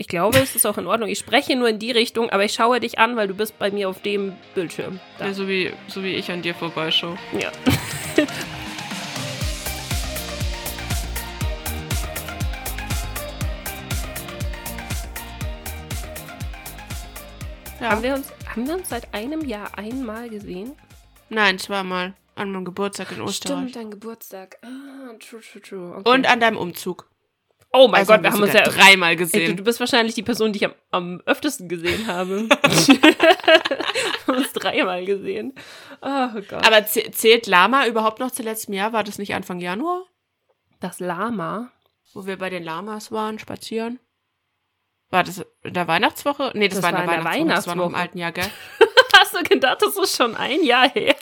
Ich glaube, es ist auch in Ordnung. Ich spreche nur in die Richtung, aber ich schaue dich an, weil du bist bei mir auf dem Bildschirm. Da. Ja, so, wie, so wie ich an dir vorbeischaue. Ja. Ja. Haben, wir uns, haben wir uns seit einem Jahr einmal gesehen? Nein, zweimal. An meinem Geburtstag in Österreich. Stimmt, dein Geburtstag. Ah, true, true, true. Okay. Und an deinem Umzug. Oh mein Also Gott, wir haben uns ja dreimal Ey, du, gesehen. du bist wahrscheinlich die Person, die ich am, am öftesten gesehen habe. wir haben uns dreimal gesehen. Oh Gott. Aber zäh- zählt Lama überhaupt noch zu letztem Jahr? War das nicht Anfang Januar? das Lama. Wo wir bei den Lamas waren, spazieren? War das in der Weihnachtswoche? Nee, das, Das war in der war in der Weihnachtswoche. Das war noch im Weihnachtswoche. alten Jahr, gell? Hast du gedacht, das ist schon ein Jahr her?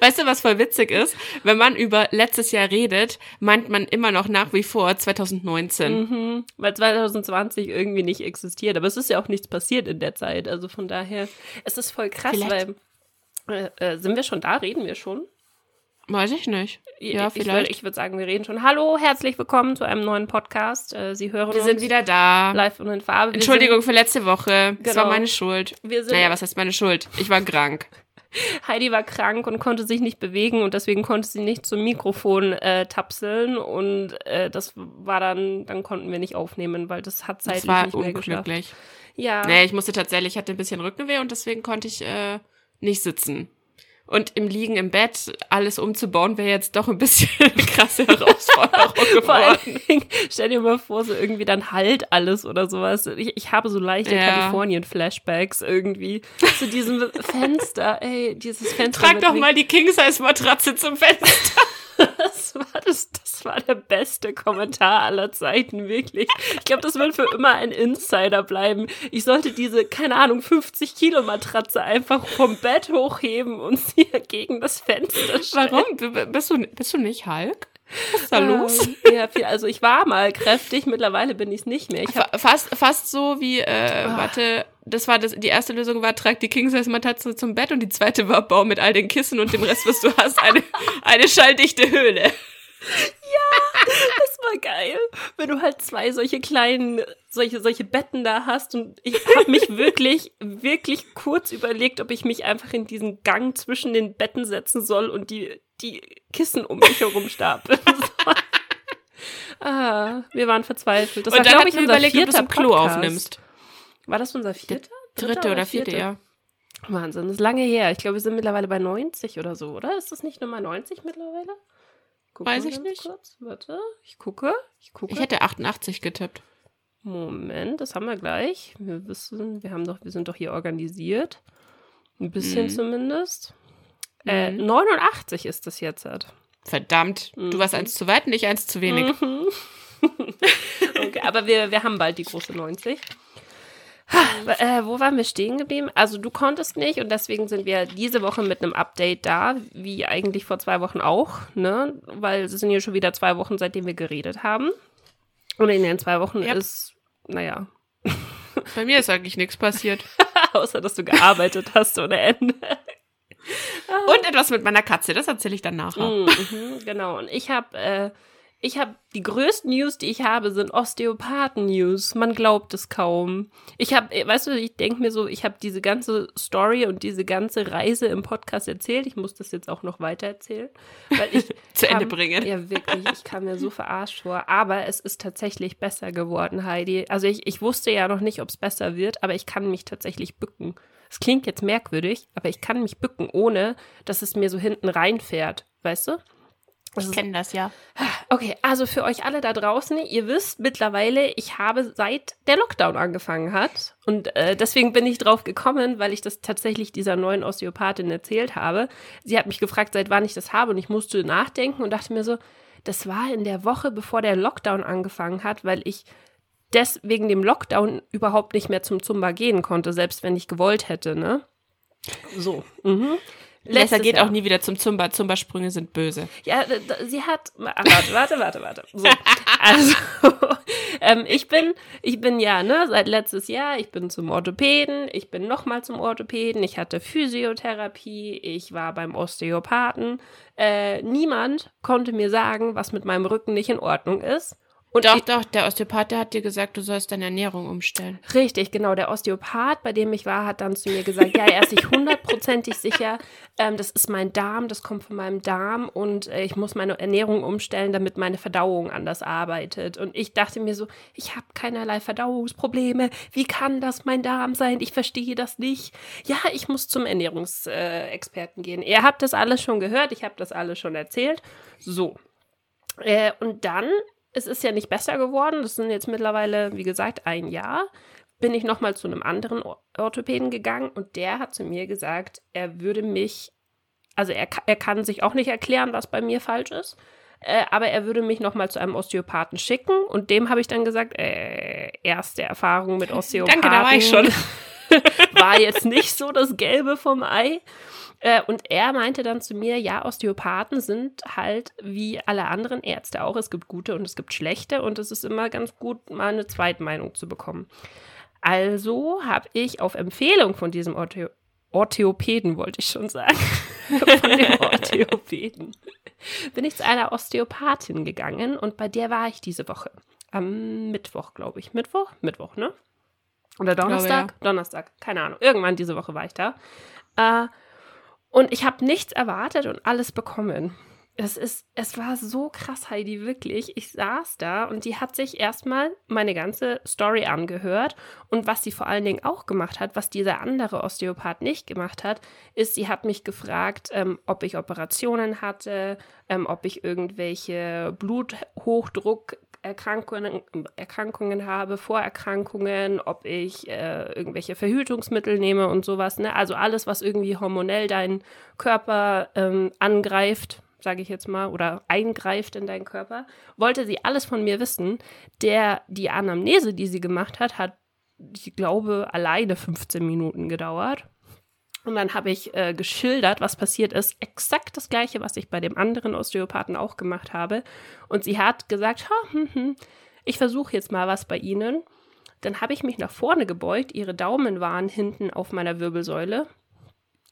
Weißt du, was voll witzig ist? Wenn man über letztes Jahr redet, meint man immer noch nach wie vor 2019. Mhm, weil 2020 irgendwie nicht existiert. Aber es ist ja auch nichts passiert in der Zeit. Also von daher, es ist voll krass, Vielleicht- weil. Äh, äh, sind wir schon da? Reden wir schon? Weiß ich nicht. Ja, ich, vielleicht. Ich würde sagen, wir reden schon. Hallo, herzlich willkommen zu einem neuen Podcast. Äh, Sie hören Wir uns sind wieder da. live und in Farbe. Wir Entschuldigung für letzte Woche. Das Genau. war meine Schuld. Sind, wir sind, Naja, was heißt meine Schuld? Ich war krank. Heidi war krank und konnte sich nicht bewegen und deswegen konnte sie nicht zum Mikrofon äh, tapseln und äh, das war dann, dann konnten wir nicht aufnehmen, weil das hat Das zeitlich war nicht mehr geschafft. unglücklich. Ja. Nee, ich musste tatsächlich, ich hatte ein bisschen Rückenweh und deswegen konnte ich äh, nicht sitzen. Und im Liegen im Bett alles umzubauen, wäre jetzt doch ein bisschen eine krasse Herausforderung Vor allen geworden. Dingen, stell dir mal vor, so irgendwie dann halt alles oder sowas. Ich, ich habe so leichte Ja. Kalifornien-Flashbacks irgendwie zu diesem Fenster. Ey, dieses Fenster. Trag doch mal die King-Size-Matratze zum Fenster. Das war, das, das war der beste Kommentar aller Zeiten, wirklich. Ich glaube, das wird für immer ein Insider bleiben. Ich sollte diese, keine Ahnung, 50 Kilo Matratze einfach vom Bett hochheben und sie gegen das Fenster stellen. Warum? Bist du, bist du nicht Hulk? Was ist da los? Ähm, Ja, viel, also ich war mal kräftig, mittlerweile bin ich es nicht mehr. Ich Fast, fast so wie, äh, warte, das war das, die erste Lösung war, trag die King-Size-Matratze zum Bett und die zweite war, bau mit all den Kissen und dem Rest, was du hast, eine, eine schalldichte Höhle. das war geil, wenn du halt zwei solche kleinen, solche, solche Betten da hast und ich habe mich wirklich, wirklich kurz überlegt, ob ich mich einfach in diesen Gang zwischen den Betten setzen soll und die, die Kissen um mich herum stapeln soll. Ah, wir waren verzweifelt. Das und war, dann glaube hat ich, mir unser überlegt, ob du es im Klo Podcast. aufnimmst. War das unser vierter? Dritte oder vierte, ja. Wahnsinn, das ist lange her. Ich glaube, wir sind mittlerweile bei 90 oder so, oder? Ist das nicht Nummer 90 mittlerweile? Gucken Weiß wir ich nicht. Kurz. Warte, ich gucke. Ich gucke. Ich hätte 88 getippt. Moment, das haben wir gleich. Wir wissen, wir haben doch, wir sind doch hier organisiert. Ein bisschen Mhm. zumindest. Äh, Mhm. 89 ist das jetzt. Halt. Verdammt, du warst Mhm. eins zu weit und ich eins zu wenig. Mhm. okay, aber wir, wir haben bald die große 90. Äh, wo waren wir stehen geblieben? Also du konntest nicht und deswegen sind wir diese Woche mit einem Update da, wie eigentlich vor zwei Wochen auch, ne? Weil es sind ja schon wieder zwei Wochen, seitdem wir geredet haben. Und in den zwei Wochen Yep. ist, naja, Bei mir ist eigentlich nichts passiert. außer dass du gearbeitet hast ohne Ende. Und etwas mit meiner Katze, das erzähle ich dann nachher. Mhm, genau. Und ich habe, äh, ich habe die größten News, die ich habe, sind Osteopathen-News. Man glaubt es kaum. Ich habe, weißt du, ich denke mir so, ich habe diese ganze Story und diese ganze Reise im Podcast erzählt. Ich muss das jetzt auch noch weiter erzählen, weil ich Zu Ende kam- bringen. Ja, wirklich. Ich kam mir so verarscht vor. Aber es ist tatsächlich besser geworden, Heidi. Also ich, ich wusste ja noch nicht, ob es besser wird, aber ich kann mich tatsächlich bücken. Es klingt jetzt merkwürdig, aber ich kann mich bücken, ohne dass es mir so hinten reinfährt. Weißt du? Ist- kenne das ja. Okay, also für euch alle da draußen, ihr wisst mittlerweile, ich habe seit der Lockdown angefangen hat und äh, deswegen bin ich drauf gekommen, weil ich das tatsächlich dieser neuen Osteopathin erzählt habe. Sie hat mich gefragt, seit wann ich das habe und ich musste nachdenken und dachte mir so, das war in der Woche, bevor der Lockdown angefangen hat, weil ich des wegen dem Lockdown überhaupt nicht mehr zum Zumba gehen konnte, selbst wenn ich gewollt hätte, ne? So. Mhm. Lessa Letztes geht Jahr. auch nie wieder zum Zumba. Zumba-Sprünge sind böse. Ja, sie hat. ah, Warte, warte, warte, warte. So. Also, ähm, ich bin, ich bin ja, ne, seit letztes Jahr, ich bin zum Orthopäden, ich bin nochmal zum Orthopäden, ich hatte Physiotherapie, ich war beim Osteopathen. Äh, niemand konnte mir sagen, was mit meinem Rücken nicht in Ordnung ist. Und doch, doch, der Osteopath, der hat dir gesagt, du sollst deine Ernährung umstellen. Richtig, genau. Der Osteopath, bei dem ich war, hat dann zu mir gesagt, ja, er ist sich hundertprozentig sicher, ähm, das ist mein Darm, das kommt von meinem Darm und äh, ich muss meine Ernährung umstellen, damit meine Verdauung anders arbeitet. Und ich dachte mir so, ich habe keinerlei Verdauungsprobleme. Wie kann das mein Darm sein? Ich verstehe das nicht. Ja, ich muss zum Ernährungsexperten äh, gehen. Ihr habt das alles schon gehört, ich habe das alles schon erzählt. So. Äh, und dann es ist ja nicht besser geworden. Das sind jetzt mittlerweile, wie gesagt, ein Jahr. Bin ich nochmal zu einem anderen Orthopäden gegangen und der hat zu mir gesagt, er würde mich, also er, er kann sich auch nicht erklären, was bei mir falsch ist, äh, aber er würde mich nochmal zu einem Osteopathen schicken und dem habe ich dann gesagt, äh, erste Erfahrung mit Osteopathen. Danke, da war ich schon. war jetzt nicht so das Gelbe vom Ei. Äh, und er meinte dann zu mir, ja, Osteopathen sind halt wie alle anderen Ärzte auch. Es gibt gute und es gibt schlechte und es ist immer ganz gut, mal eine Zweitmeinung zu bekommen. Also habe ich auf Empfehlung von diesem Ortho Orthopäden, wollte ich schon sagen, von dem Orthopäden, bin ich zu einer Osteopathin gegangen und bei der war ich diese Woche. Am Mittwoch, glaube ich. Mittwoch? Mittwoch, ne? Oder Donnerstag? Glaube, ja. Donnerstag, keine Ahnung. Irgendwann diese Woche war ich da. Äh, und ich habe nichts erwartet und alles bekommen. Es ist, es war so krass, Heidi, wirklich. Ich saß da und die hat sich erstmal meine ganze Story angehört. Und was sie vor allen Dingen auch gemacht hat, was dieser andere Osteopath nicht gemacht hat, ist, sie hat mich gefragt, ähm, ob ich Operationen hatte, ähm, ob ich irgendwelche Bluthochdruck Erkrankungen, Erkrankungen habe, Vorerkrankungen, ob ich äh, irgendwelche Verhütungsmittel nehme und sowas. Ne? Also alles, was irgendwie hormonell deinen Körper ähm, angreift, sage ich jetzt mal, oder eingreift in deinen Körper, wollte sie alles von mir wissen. Der, die Anamnese, die sie gemacht hat, hat, ich glaube, alleine 15 Minuten gedauert. Und dann habe ich äh, geschildert, was passiert ist. Exakt das gleiche, was ich bei dem anderen Osteopathen auch gemacht habe. Und sie hat gesagt, hm, hm, ich versuche jetzt mal was bei Ihnen. Dann habe ich mich nach vorne gebeugt. Ihre Daumen waren hinten auf meiner Wirbelsäule.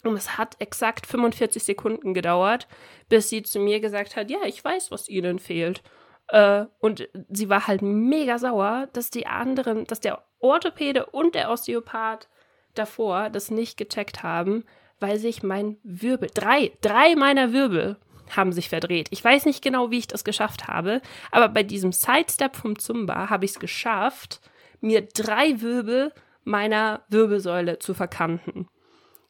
Und es hat exakt 45 Sekunden gedauert, bis sie zu mir gesagt hat, ja, ich weiß, was Ihnen fehlt. Äh, und sie war halt mega sauer, dass die anderen, dass der Orthopäde und der Osteopath davor das nicht gecheckt haben, weil sich mein Wirbel, drei, drei meiner Wirbel haben sich verdreht. Ich weiß nicht genau, wie ich das geschafft habe, aber bei diesem Sidestep vom Zumba habe ich es geschafft, mir drei Wirbel meiner Wirbelsäule zu verkanten.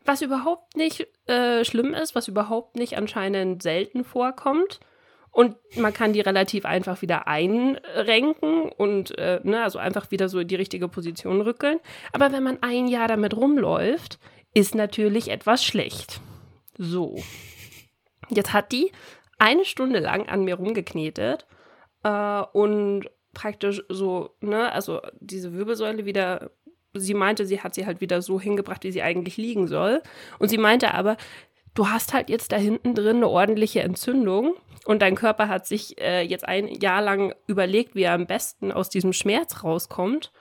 Was überhaupt nicht äh, schlimm ist, was überhaupt nicht anscheinend selten vorkommt. Und man kann die relativ einfach wieder einrenken und äh, ne, also einfach wieder so in die richtige Position rückeln. Aber wenn man ein Jahr damit rumläuft, ist natürlich etwas schlecht. So. Jetzt hat die eine Stunde lang an mir rumgeknetet äh, und praktisch so, ne, also diese Wirbelsäule wieder sie meinte, sie hat sie halt wieder so hingebracht, wie sie eigentlich liegen soll. Und sie meinte aber, du hast halt jetzt da hinten drin eine ordentliche Entzündung und dein Körper hat sich äh, jetzt ein Jahr lang überlegt, wie er am besten aus diesem Schmerz rauskommt.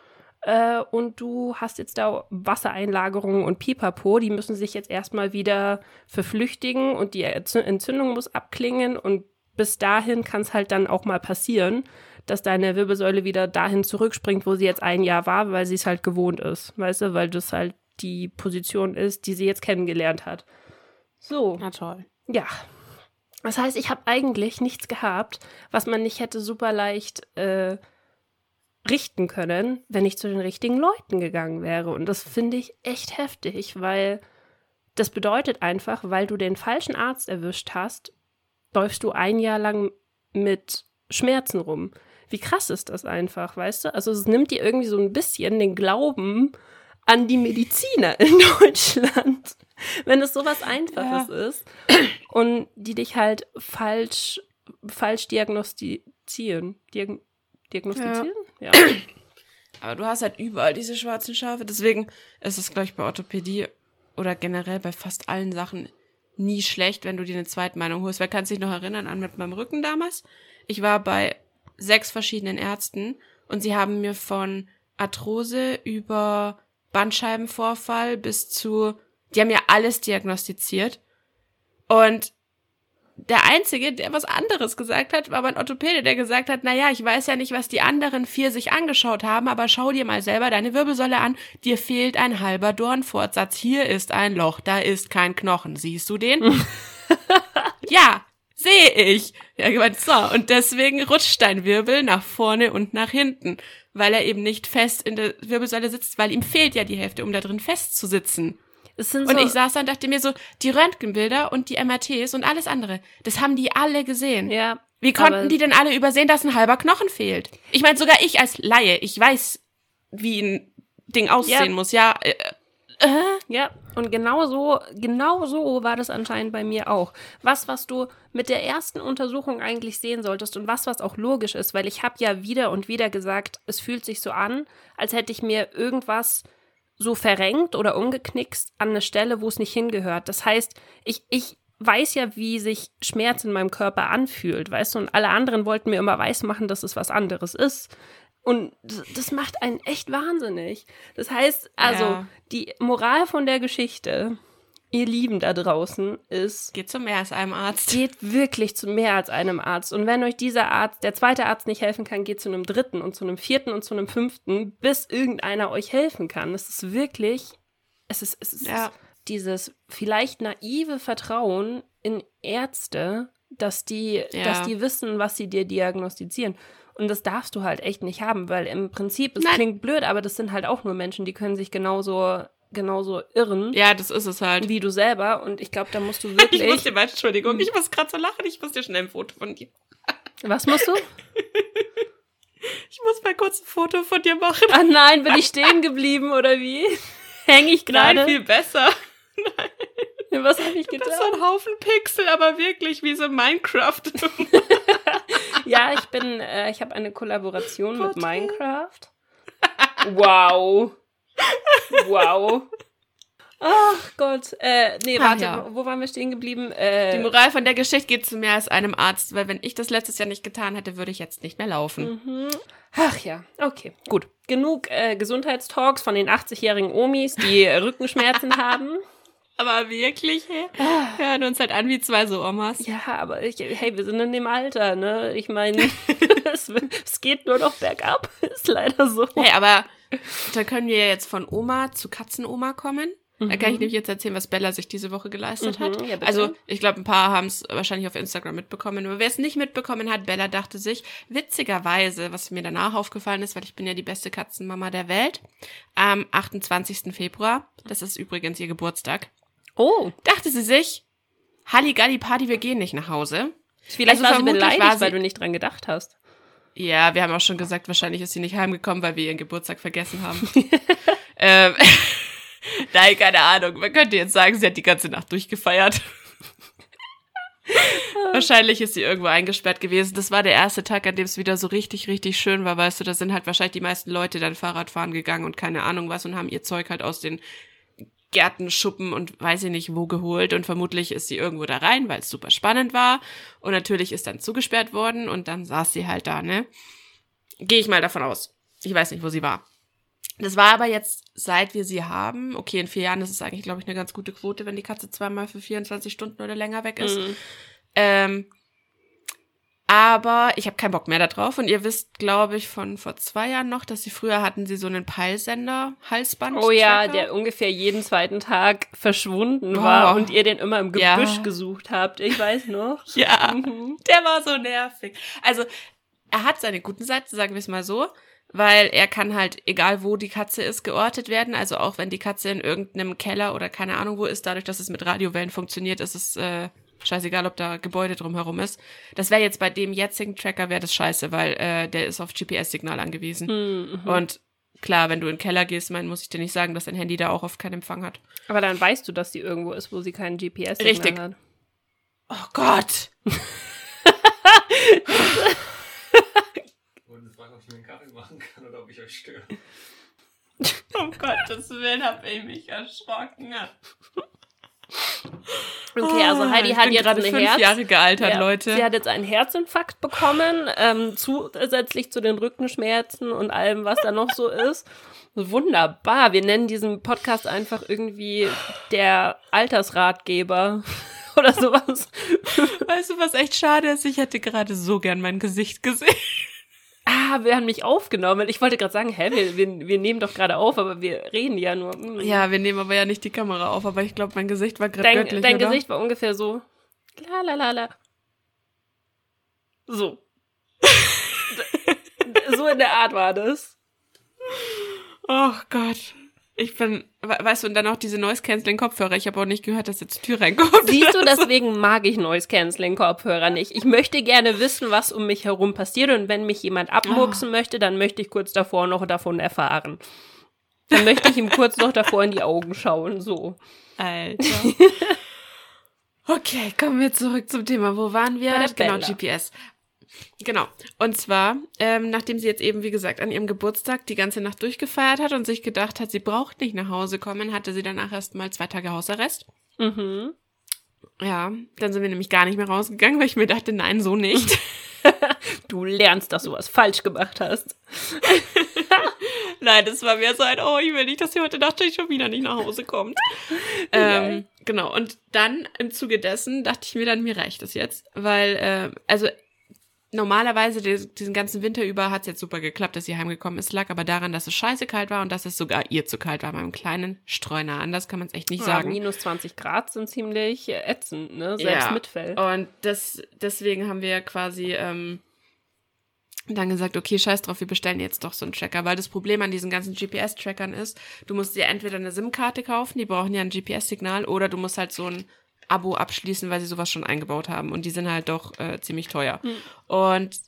Äh, und du hast jetzt da Wassereinlagerungen und Pipapo, die müssen sich jetzt erstmal wieder verflüchtigen und die Entzündung muss abklingen und bis dahin kann es halt dann auch mal passieren, dass deine Wirbelsäule wieder dahin zurückspringt, wo sie jetzt ein Jahr war, weil sie es halt gewohnt ist. Weißt du, weil das halt die Position ist, die sie jetzt kennengelernt hat. So. Na toll. Ja. Das heißt, ich habe eigentlich nichts gehabt, was man nicht hätte super leicht äh, richten können, wenn ich zu den richtigen Leuten gegangen wäre. Und das finde ich echt heftig, weil das bedeutet einfach, weil du den falschen Arzt erwischt hast, läufst du ein Jahr lang mit Schmerzen rum. Wie krass ist das einfach, weißt du? Also es nimmt dir irgendwie so ein bisschen den Glauben an die Mediziner in Deutschland wenn es sowas Einfaches ja. ist und die dich halt falsch, falsch diagnostizieren. Diag diagnostizieren? Ja. ja. Aber du hast halt überall diese schwarzen Schafe. Deswegen ist es, glaube ich, bei Orthopädie oder generell bei fast allen Sachen nie schlecht, wenn du dir eine Zweitmeinung holst. Wer kann sich noch erinnern an mit meinem Rücken damals? Ich war bei sechs verschiedenen Ärzten und sie haben mir von Arthrose über Bandscheibenvorfall bis zu die haben ja alles diagnostiziert. Und der Einzige, der was anderes gesagt hat, war mein Orthopäde, der gesagt hat, na ja, ich weiß ja nicht, was die anderen vier sich angeschaut haben, aber schau dir mal selber deine Wirbelsäule an. Dir fehlt ein halber Dornfortsatz. Hier ist ein Loch, da ist kein Knochen. Siehst du den? ja, sehe ich. Ja, gemeint, so. Und deswegen rutscht dein Wirbel nach vorne und nach hinten, weil er eben nicht fest in der Wirbelsäule sitzt, weil ihm fehlt ja die Hälfte, um da drin festzusitzen. Sind Und so, ich saß da und dachte mir so, die Röntgenbilder und die MRTs und alles andere, das haben die alle gesehen. ja. Wie konnten die denn alle übersehen, dass ein halber Knochen fehlt? Ich meine, sogar ich als Laie, ich weiß, wie ein Ding aussehen Ja. muss. Ja, äh, äh, Ja, und genau so, genau so war das anscheinend bei mir auch. Was, was du mit der ersten Untersuchung eigentlich sehen solltest und was, was auch logisch ist, weil ich habe ja wieder und wieder gesagt, es fühlt sich so an, als hätte ich mir irgendwas so verrenkt oder umgeknickst an eine Stelle, wo es nicht hingehört. Das heißt, ich, ich weiß ja, wie sich Schmerz in meinem Körper anfühlt, weißt du, und alle anderen wollten mir immer weismachen, dass es was anderes ist. Und das, macht einen echt wahnsinnig. Das heißt, also, Ja. die Moral von der Geschichte, ihr Lieben da draußen, ist, geht zum mehr als einem Arzt. geht wirklich zu mehr als einem Arzt. Und wenn euch dieser Arzt, der zweite Arzt nicht helfen kann, geht zu einem dritten und zu einem vierten und zu einem fünften, bis irgendeiner euch helfen kann. Es ist wirklich, es ist, es ist Ja. dieses vielleicht naive Vertrauen in Ärzte, dass die, Ja. dass die wissen, was sie dir diagnostizieren. Und das darfst du halt echt nicht haben, weil im Prinzip, es Nein. klingt blöd, aber das sind halt auch nur Menschen, die können sich genauso, genauso irren Ja, das ist es halt. wie du selber. Und ich glaube, da musst du Ich wirklich. muss dir mal, Entschuldigung, ich muss gerade so lachen, ich muss dir schnell ein Foto von dir. was musst du? Ich muss mal kurz ein Foto von dir machen. Ah nein, bin ich stehen geblieben oder wie? Hänge ich Nein, gerade? viel besser. Was habe ich Das ist getan? so ein Haufen Pixel, aber wirklich wie so Minecraft. Ja, ich bin, äh, ich habe eine Kollaboration mit Porträt. Minecraft. Wow. Wow. Ach Gott. Äh, nee, Ach warte, ja. wo waren wir stehen geblieben? Äh, Die Moral von der Geschichte geht zu mehr als einem Arzt, weil wenn ich das letztes Jahr nicht getan hätte, würde ich jetzt nicht mehr laufen. Mhm. Ach ja, okay, gut. Genug äh, Gesundheitstalks von den 80-jährigen Omis, die Rückenschmerzen haben. Aber wirklich, hey? Wir hören uns halt an wie zwei so Omas. Ja, aber ich, hey, wir sind in dem Alter, ne? Ich meine, es, es geht nur noch bergab. Ist leider so. Hey, aber da können wir jetzt von Oma zu Katzenoma kommen. Da kann ich nämlich jetzt erzählen, was Bella sich diese Woche geleistet Mhm, hat. ja, also, ich glaube, ein paar haben es wahrscheinlich auf Instagram mitbekommen. Aber wer es nicht mitbekommen hat, Bella dachte sich, witzigerweise, was mir danach aufgefallen ist, weil ich bin ja die beste Katzenmama der Welt, am 28. Februar, das ist übrigens ihr Geburtstag, Oh, dachte sie sich, Halligalli Party, wir gehen nicht nach Hause. vielleicht Also war sie beleidigt, war sie- weil du nicht dran gedacht hast. Ja, wir haben auch schon gesagt, wahrscheinlich ist sie nicht heimgekommen, weil wir ihren Geburtstag vergessen haben. ähm, nein, keine Ahnung. Man könnte jetzt sagen, sie hat die ganze Nacht durchgefeiert. wahrscheinlich ist sie irgendwo eingesperrt gewesen. Das war der erste Tag, an dem es wieder so richtig, richtig schön war, weißt du, da sind halt wahrscheinlich die meisten Leute dann Fahrrad fahren gegangen und keine Ahnung was und haben ihr Zeug halt aus den Gärten, Schuppen und weiß ich nicht wo geholt und vermutlich ist sie irgendwo da rein, weil es super spannend war und natürlich ist dann zugesperrt worden und dann saß sie halt da, ne? Gehe ich mal davon aus. Ich weiß nicht, wo sie war. Das war aber jetzt, seit wir sie haben, okay, in vier Jahren ist es eigentlich, glaube ich, eine ganz gute Quote, wenn die Katze zweimal für 24 Stunden oder länger weg ist. Mhm. Ähm, aber ich habe keinen Bock mehr darauf. Und ihr wisst, glaube ich, von vor zwei Jahren noch, dass sie früher hatten sie so einen Peilsender-Halsband. Oh ja, der ungefähr jeden zweiten Tag verschwunden Oh. war und ihr den immer im Ja. Gebüsch gesucht habt. Ich weiß noch. Ja, Mhm. der war so nervig. Also, er hat seine guten Seiten, sagen wir es mal so, weil er kann halt, egal wo die Katze ist, geortet werden. Also auch wenn die Katze in irgendeinem Keller oder keine Ahnung wo ist, dadurch, dass es mit Radiowellen funktioniert, ist es äh, scheißegal, ob da Gebäude drumherum ist. Das wäre jetzt bei dem jetzigen Tracker, wäre das scheiße, weil äh, der ist auf GPS-Signal angewiesen. Mhm. Und klar, wenn du in den Keller gehst, mein, muss ich dir nicht sagen, dass dein Handy da auch oft keinen Empfang hat. Aber dann weißt du, dass die irgendwo ist, wo sie keinen GPS Richtig. hat. Oh Gott! Und fragen, ob ich mir einen Kaffee machen kann oder ob ich euch störe. Um Gottes Willen hab ich mich erschrocken. Okay, also Heidi Ah, ich hat jetzt eine fünf Herz. Jahre gealtert, Ja, Leute. Sie hat jetzt einen Herzinfarkt bekommen, ähm, zusätzlich zu den Rückenschmerzen und allem, was da noch so ist. Wunderbar. Wir nennen diesen Podcast einfach irgendwie der Altersratgeber oder sowas. Weißt du, was echt schade ist? Ich hätte gerade so gern mein Gesicht gesehen. Ah, wir haben mich aufgenommen. Ich wollte gerade sagen, hä, wir, wir, wir nehmen doch gerade auf, aber wir reden ja nur. Hm. Ja, wir nehmen aber ja nicht die Kamera auf, aber ich glaube, mein Gesicht war gerade Dein, göttlich, dein oder? Gesicht war ungefähr so. La la la la. So. so in der Art war das. Oh Gott. Ich bin, we- weißt du, und dann auch diese Noise-Canceling-Kopfhörer. Ich habe auch nicht gehört, dass jetzt die Tür reinkommt. Siehst du, deswegen mag ich Noise Canceling Kopfhörer nicht. Ich möchte gerne wissen, was um mich herum passiert und wenn mich jemand abmurksen möchte, dann möchte ich kurz davor noch davon erfahren. Dann möchte ich ihm kurz noch davor in die Augen schauen, so. Alter. Okay, kommen wir zurück zum Thema. Wo waren wir? Bei der genau. GPS. Genau. Und zwar, ähm, nachdem sie jetzt eben, wie gesagt, an ihrem Geburtstag die ganze Nacht durchgefeiert hat und sich gedacht hat, sie braucht nicht nach Hause kommen, hatte sie danach erstmal zwei Tage Hausarrest. Mhm. Ja, dann sind wir nämlich gar nicht mehr rausgegangen, weil ich mir dachte, nein, so nicht. Du lernst, dass du was falsch gemacht hast. Nein, das war mir so ein, oh, ich will nicht, dass sie heute Nacht schon wieder nicht nach Hause kommt. ähm, genau, und dann im Zuge dessen dachte ich mir dann, mir reicht das jetzt, weil, äh, also normalerweise diesen ganzen Winter über hat es jetzt super geklappt, dass sie heimgekommen ist, lag aber daran, dass es scheiße kalt war und dass es sogar ihr zu kalt war, meinem kleinen Streuner. Anders kann man es echt nicht Ja, sagen. minus 20 Grad sind ziemlich ätzend, ne? Selbst Ja. mit Fell. Und das, deswegen haben wir quasi ähm, dann gesagt, okay, scheiß drauf, wir bestellen jetzt doch so einen Tracker, weil das Problem an diesen ganzen GPS-Trackern ist, du musst dir entweder eine SIM-Karte kaufen, die brauchen ja ein GPS-Signal, oder du musst halt so ein Abo abschließen, weil sie sowas schon eingebaut haben und die sind halt doch äh, ziemlich teuer. Und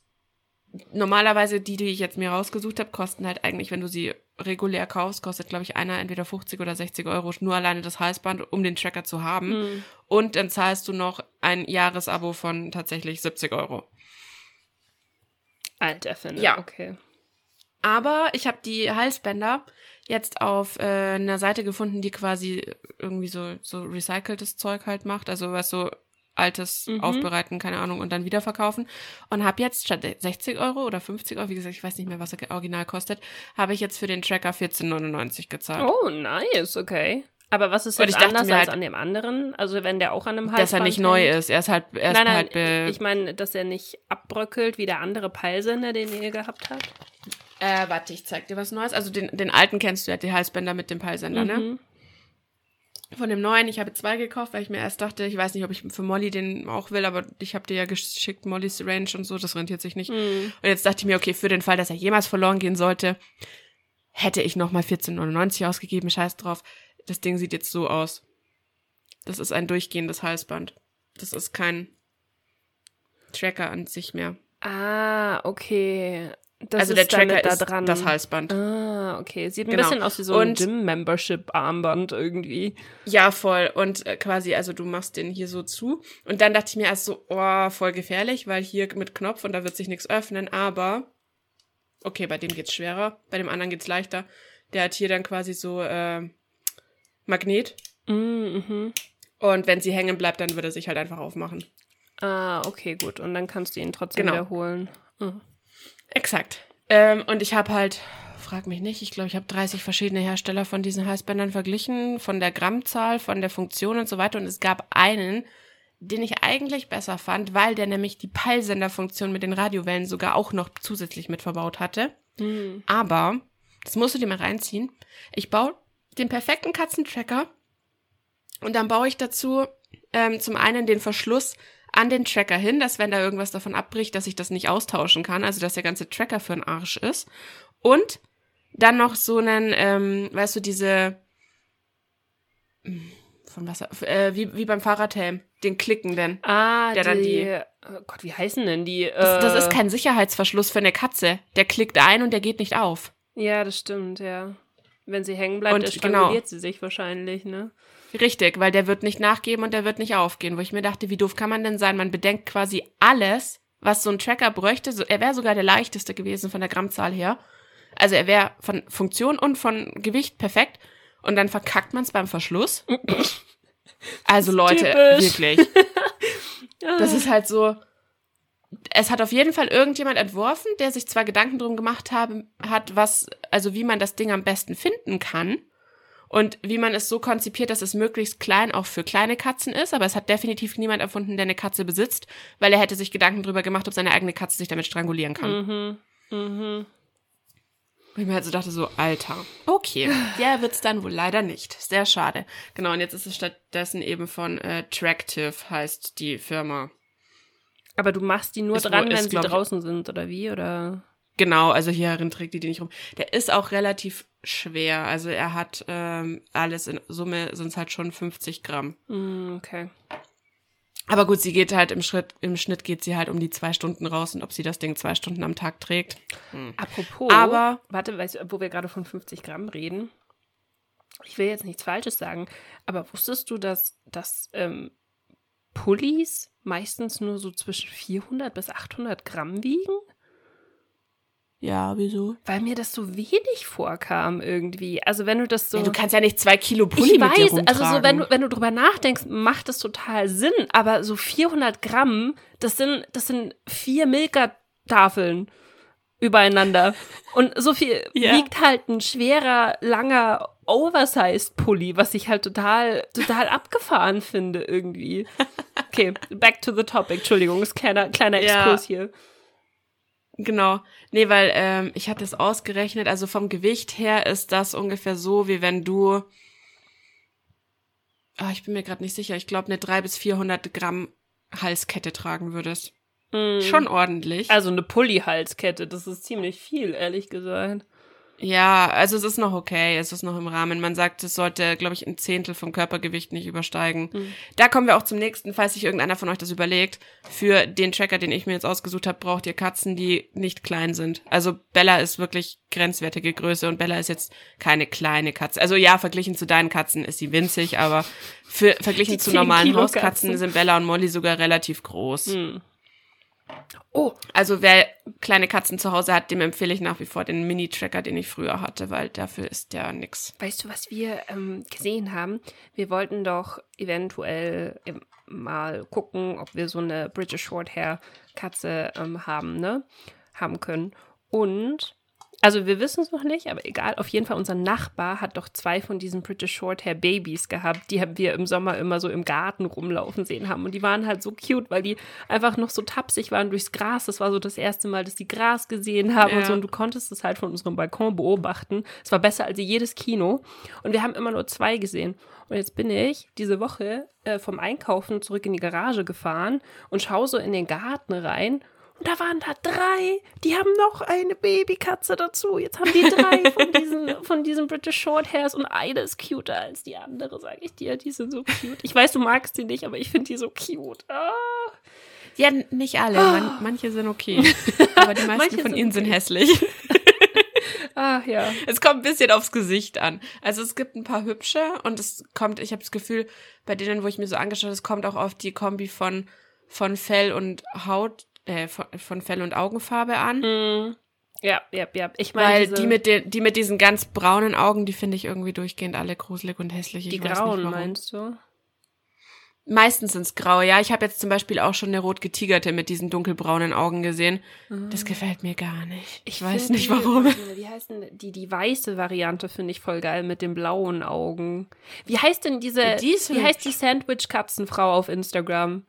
normalerweise die, die ich jetzt mir rausgesucht habe, kosten halt eigentlich, wenn du sie regulär kaufst, kostet, glaube ich, einer entweder 50 oder 60 Euro, nur alleine das Halsband, um den Tracker zu haben. Hm. Und dann zahlst du noch ein Jahresabo von tatsächlich 70 Euro. Finne, Ja. okay. Aber ich habe die Halsbänder jetzt auf äh, einer Seite gefunden, die quasi irgendwie so, so recyceltes Zeug halt macht. Also was so altes Mhm. aufbereiten, keine Ahnung, und dann wieder verkaufen. Und habe jetzt statt 60 Euro oder 50 Euro, wie gesagt, ich weiß nicht mehr, was er original kostet, habe ich jetzt für den Tracker 14,99 gezahlt. Oh, nice, okay. Aber was ist jetzt anders als halt- an dem anderen? Also wenn der auch an einem Halsband dass er nicht neu ist. Er ist halt, er ist Nein, nein, halt ich meine, dass er nicht abbröckelt wie der andere Peilsender, den ihr gehabt habt. Äh, warte, ich zeig dir was Neues. Also den, den alten kennst du ja, die Halsbänder mit dem Peilsender, ne? Mhm. Von dem neuen, ich habe zwei gekauft, weil ich mir erst dachte, ich weiß nicht, ob ich für Molly den auch will, aber ich habe dir ja geschickt, Mollys Range und so, das rentiert sich nicht. Mhm. Und jetzt dachte ich mir, okay, für den Fall, dass er jemals verloren gehen sollte, hätte ich nochmal 14,99 ausgegeben, scheiß drauf. Das Ding sieht jetzt so aus. Das ist ein durchgehendes Halsband. Das ist kein Tracker an sich mehr. Ah, okay. Das also der Tracker da ist dran. das ein Ah, okay. Sieht ein Genau. bisschen aus wie so ein Gym-Membership-Armband irgendwie. Ja, voll. Und äh, quasi, also du machst den hier so zu. Und dann dachte ich mir erst so, oh, voll gefährlich, weil hier mit Knopf und da wird sich nichts öffnen. Aber, okay, bei dem geht's schwerer, bei dem anderen geht's leichter. Der hat hier dann quasi so äh, Magnet. Mhm, mhm. Und wenn sie hängen bleibt, dann wird er sich halt einfach aufmachen. Ah, okay, gut. Und dann kannst du ihn trotzdem Genau. wiederholen. Mhm. Exakt. Ähm, und ich habe halt, frag mich nicht, ich glaube, ich habe 30 verschiedene Hersteller von diesen Halsbändern verglichen, von der Grammzahl, von der Funktion und so weiter. Und es gab einen, den ich eigentlich besser fand, weil der nämlich die Peilsenderfunktion mit den Radiowellen sogar auch noch zusätzlich mit verbaut hatte. Mhm. Aber, das musst du dir mal reinziehen, ich baue den perfekten Katzentracker und dann baue ich dazu ähm, zum einen den Verschluss an den Tracker hin, dass wenn da irgendwas davon abbricht, dass ich das nicht austauschen kann, also dass der ganze Tracker für einen Arsch ist. Und dann noch so einen, ähm, weißt du, diese von was äh, wie, wie beim Fahrradhelm, den klickenden. Ah, Der dann die, die- oh Gott, wie heißen denn die? Das, das Äh, ist kein Sicherheitsverschluss für eine Katze. Der klickt ein und der geht nicht auf. Ja, das stimmt, ja. Wenn sie hängen bleibt, Und dann genau. stranguliert sie sich wahrscheinlich, ne? Richtig, weil der wird nicht nachgeben und der wird nicht aufgehen. Wo ich mir dachte, wie doof kann man denn sein? Man bedenkt quasi alles, was so ein Tracker bräuchte. Er wäre sogar der leichteste gewesen von der Grammzahl her. Also er wäre von Funktion und von Gewicht perfekt. Und dann verkackt man es beim Verschluss. Also Leute, Typisch. wirklich. Das ist halt so. Es hat auf jeden Fall irgendjemand entworfen, der sich zwar Gedanken drum gemacht haben, hat, was, also wie man das Ding am besten finden kann. Und wie man es so konzipiert, dass es möglichst klein auch für kleine Katzen ist, aber es hat definitiv niemand erfunden, der eine Katze besitzt, weil er hätte sich Gedanken darüber gemacht, ob seine eigene Katze sich damit strangulieren kann. Mhm. Mhm. Und ich mir halt so dachte, so, Alter, okay, der wird's dann wohl leider nicht. Sehr schade. Genau, und jetzt ist es stattdessen eben von äh, Tractive, heißt die Firma. Aber du machst die nur Ist dran, wohl- wenn ist, sie draußen sind, oder wie? Oder? Genau, also hierin trägt die die nicht rum. Der ist auch relativ schwer. Also er hat ähm, alles in Summe sind es halt schon 50 Gramm. Mm, okay. Aber gut, sie geht halt im Schritt, im Schnitt geht sie halt um die zwei Stunden raus und ob sie das Ding zwei Stunden am Tag trägt. Apropos, Aber- warte, weißt du, wo wir gerade von 50 Gramm reden, ich will jetzt nichts Falsches sagen, aber wusstest du, dass, dass ähm, Pullis meistens nur so zwischen 400 bis 800 Gramm wiegen? Ja, wieso? Weil mir das so wenig vorkam irgendwie. Also wenn du das so... Ja, du kannst ja nicht zwei Kilo Pulli ich mit dir weiß, also so, wenn du, wenn du drüber nachdenkst, macht das total Sinn. Aber so 400 Gramm, das sind, das sind vier Milka-Tafeln übereinander. Und so viel Ja. wiegt halt ein schwerer, langer, oversized Pulli, was ich halt total, total abgefahren finde irgendwie. Okay, back to the topic. Entschuldigung, ist kleiner, kleiner Ja. Exkurs hier. Genau. Nee, weil ähm, ich hatte es ausgerechnet, also vom Gewicht her ist das ungefähr so, wie wenn du, ah, ich bin mir gerade nicht sicher, ich glaube eine 300 bis 400 Gramm Halskette tragen würdest. Mm. Schon ordentlich. Also eine Pulli-Halskette, das ist ziemlich viel, ehrlich gesagt. Ja, also es ist noch okay, es ist noch im Rahmen. Man sagt, es sollte, glaube ich, ein Zehntel vom Körpergewicht nicht übersteigen. Mhm. Da kommen wir auch zum nächsten, falls sich irgendeiner von euch das überlegt. Für den Tracker, den ich mir jetzt ausgesucht habe, braucht ihr Katzen, die nicht klein sind. Also Bella ist wirklich grenzwertige Größe und Bella ist jetzt keine kleine Katze. Also ja, verglichen zu deinen Katzen ist sie winzig, aber für, verglichen Die zu 10 normalen Hauskatzen Katzen. sind Bella und Molly sogar relativ groß. Hm. Oh, Also wer kleine Katzen zu Hause hat, dem empfehle ich nach wie vor den Mini-Tracker, den ich früher hatte, weil dafür ist der nix. Weißt du, was wir ähm, gesehen haben? Wir wollten doch eventuell ähm, mal gucken, ob wir so eine British Shorthair-Katze ähm, haben, ne? Haben können. Und, also wir wissen es noch nicht, aber egal, auf jeden Fall, unser Nachbar hat doch zwei von diesen British Shorthair Babys gehabt, die haben wir im Sommer immer so im Garten rumlaufen sehen haben. Und die waren halt so cute, weil die einfach noch so tapsig waren durchs Gras. Das war so das erste Mal, dass die Gras gesehen haben und Ja. so. Und du konntest es halt von unserem Balkon beobachten. Es war besser als jedes Kino. Und wir haben immer nur zwei gesehen. Und jetzt bin ich diese Woche äh, vom Einkaufen zurück in die Garage gefahren und schaue so in den Garten rein. Und da waren da drei. Die haben noch eine Babykatze dazu. Jetzt haben die drei von diesen, von diesen British Shorthairs und eine ist cuter als die andere, sage ich dir. Die sind so cute. Ich weiß, du magst die nicht, aber ich finde die so cute. Ah. Ja, nicht alle. Man, manche sind okay. Aber die meisten Manche von sind ihnen sind okay. hässlich. ah, ja. Es kommt ein bisschen aufs Gesicht an. Also es gibt ein paar hübsche und es kommt, ich habe das Gefühl, bei denen, wo ich mir so angeschaut habe, es kommt auch auf die Kombi von, von Fell und Haut, äh, von, von Fell und Augenfarbe an. Mm. Ja, ja, ja. Ich meine, Weil die mit, den, die mit diesen ganz braunen Augen, die finde ich irgendwie durchgehend alle gruselig und hässlich. Ich die weiß grauen, meinst du? Meistens sind's graue, ja. Ich habe jetzt zum Beispiel auch schon eine rot getigerte mit diesen dunkelbraunen Augen gesehen. Das gefällt mir gar nicht. Ich, weiß find nicht die- warum. Wie heißt denn die, die weiße Variante finde ich voll geil mit den blauen Augen. Wie heißt denn diese, die wie heißt die Sandwich-Katzenfrau auf Instagram?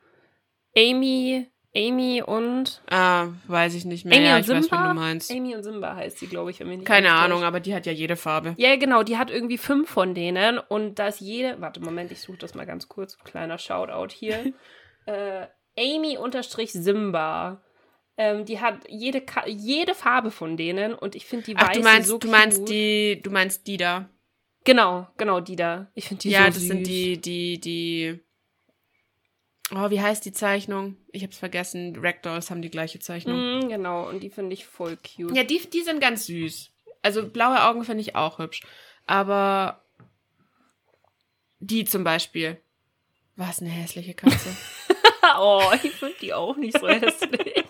Amy, Amy und Ah, weiß ich nicht mehr. Amy ja, und ich weiß, Simba? wen du meinst. Amy und Simba heißt sie, glaube ich, wenn mich nicht Keine Ahnung, täuscht. aber die hat ja jede Farbe. Ja, genau, die hat irgendwie fünf von denen und da ist jede, warte, Moment, ich suche das mal ganz kurz, kleiner Shoutout hier. äh, Amy unterstrich Simba. Ähm, die hat jede, Ka jede Farbe von denen und ich finde die Ach, weiße du meinst, so du meinst cute. die, du meinst die da. Genau, genau, die da. Ich finde die ja, so das süß. sind die, die, die. Oh, wie heißt die Zeichnung? Ich hab's vergessen. Ragdolls haben die gleiche Zeichnung. Mm, genau, und die finde ich voll cute. Ja, die, die sind ganz süß. Also blaue Augen finde ich auch hübsch. Aber die zum Beispiel. Was eine hässliche Katze. oh, ich finde die auch nicht so hässlich.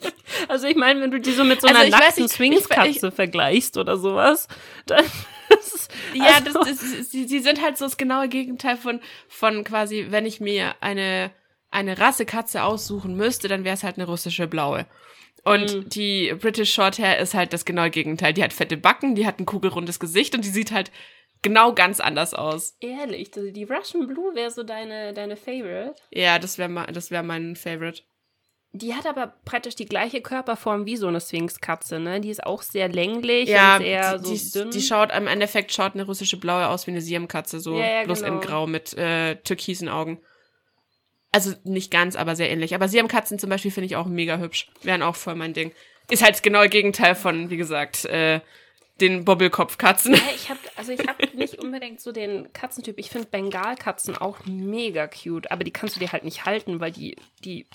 Also ich meine, wenn du die so mit so Also einer weiß nackten Swingskatze vergleichst oder sowas, dann das ist, Ja, also, das, das, sie, sie sind halt so das genaue Gegenteil von, von quasi, wenn ich mir eine, eine Rassekatze aussuchen müsste, dann wäre es halt eine russische blaue. Und Mhm. die British Shorthair ist halt das genaue Gegenteil. Die hat fette Backen, die hat ein kugelrundes Gesicht und die sieht halt genau ganz anders aus. Ehrlich, also die Russian Blue wäre so deine, deine Favorite. Ja, das wäre das wär mein Favorite. Die hat aber praktisch die gleiche Körperform wie so eine Sphinxkatze, ne? Die ist auch sehr länglich Ja, und sehr die, so die, dünn. die schaut, im Endeffekt schaut eine russische Blaue aus wie eine Siamkatze, so Ja, ja, bloß genau. in Grau mit äh, türkisen Augen. Also nicht ganz, aber sehr ähnlich. Aber Siamkatzen zum Beispiel finde ich auch mega hübsch. Wären auch voll mein Ding. Ist halt genau das Gegenteil von, wie gesagt, äh, den Bobbelkopfkatzen. Ja, ich habe also ich habe nicht unbedingt so den Katzentyp. Ich finde Bengalkatzen auch mega cute, aber die kannst du dir halt nicht halten, weil die die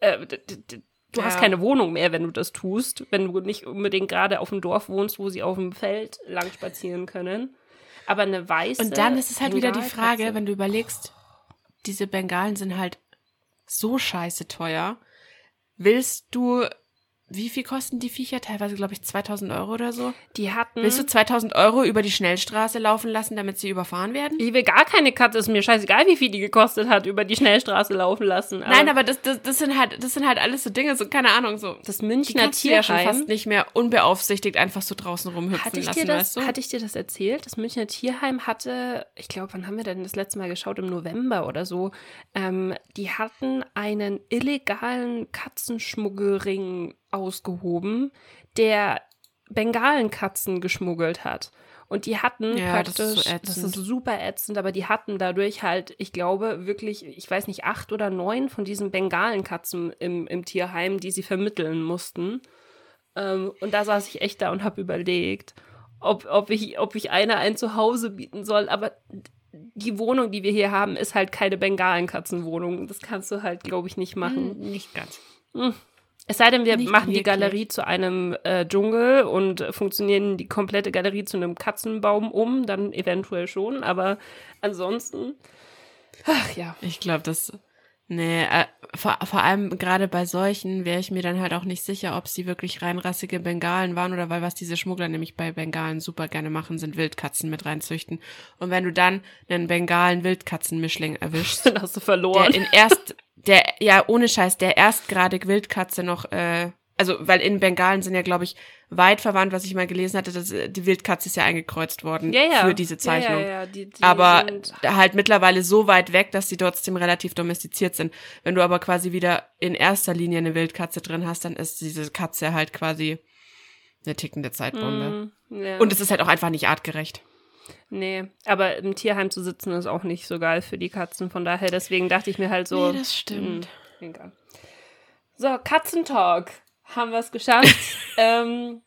äh, d- d- d- du Ja. hast keine Wohnung mehr, wenn du das tust, wenn du nicht unbedingt gerade auf dem Dorf wohnst, wo sie auf dem Feld lang spazieren können. Aber eine weiße Und dann ist es halt wieder die Frage, wenn du überlegst, diese Bengalen sind halt so scheiße teuer. Willst du, wie viel kosten die Viecher? Teilweise, glaube ich, 2000 Euro oder so. die hatten Willst du 2000 Euro über die Schnellstraße laufen lassen, damit sie überfahren werden? ich will gar keine Katze, ist mir scheißegal, wie viel die gekostet hat, über die Schnellstraße laufen lassen. Nein, aber das, das, das sind halt, das sind halt alles so Dinge, so, keine Ahnung, so. das Die Münchner kannst du ja schon Tierheim fast nicht mehr unbeaufsichtigt einfach so draußen rumhüpfen Hatte ich, lassen, dir das, weißt du? hatte ich dir das erzählt? Das Münchner Tierheim hatte, ich glaube, wann haben wir denn das letzte Mal geschaut? Im November oder so. Ähm, die hatten einen illegalen Katzenschmuggelring ausgehoben, der Bengalenkatzen geschmuggelt hat. Und die hatten Ja, das praktisch, ist so das ist super ätzend, aber die hatten dadurch halt, ich glaube, wirklich, ich weiß nicht, acht oder neun von diesen Bengalenkatzen im, im Tierheim, die sie vermitteln mussten. Ähm, und da saß ich echt da und habe überlegt, ob, ob, ich, ob ich einer ein Zuhause bieten soll. Aber die Wohnung, die wir hier haben, ist halt keine Bengalenkatzenwohnung. Das kannst du halt, glaube ich, nicht machen. Nicht ganz. Es sei denn, wir Nicht machen die wirklich. Galerie zu einem äh, Dschungel und äh, funktionieren die komplette Galerie zu einem Katzenbaum um, dann eventuell schon. Aber ansonsten, ach ja. Ich glaube, das. Nee, äh, vor, vor allem gerade bei solchen wäre ich mir dann halt auch nicht sicher, ob sie wirklich reinrassige Bengalen waren oder weil was diese Schmuggler nämlich bei Bengalen super gerne machen, sind Wildkatzen mit reinzüchten. Und wenn du dann einen Bengalen-Wildkatzen-Mischling erwischst, Dann hast du verloren. der in erst, der, ja, ohne Scheiß, der erstgradig Wildkatze noch, äh, also, weil in Bengalen sind ja, glaube ich, weit verwandt, was ich mal gelesen hatte, dass äh, die Wildkatze ist ja eingekreuzt worden ja, ja. für diese Zeichnung. Ja, ja, ja. Die, die aber halt mittlerweile so weit weg, dass sie trotzdem relativ domestiziert sind. Wenn du aber quasi wieder in erster Linie eine Wildkatze drin hast, dann ist diese Katze halt quasi eine tickende Zeitbombe. Mm. Und es ist halt auch einfach nicht artgerecht. Nee, aber im Tierheim zu sitzen ist auch nicht so geil für die Katzen. Von daher, deswegen dachte ich mir halt so. Nee, das stimmt. mh, egal. So, Katzentalk. Haben wir es geschafft. ähm,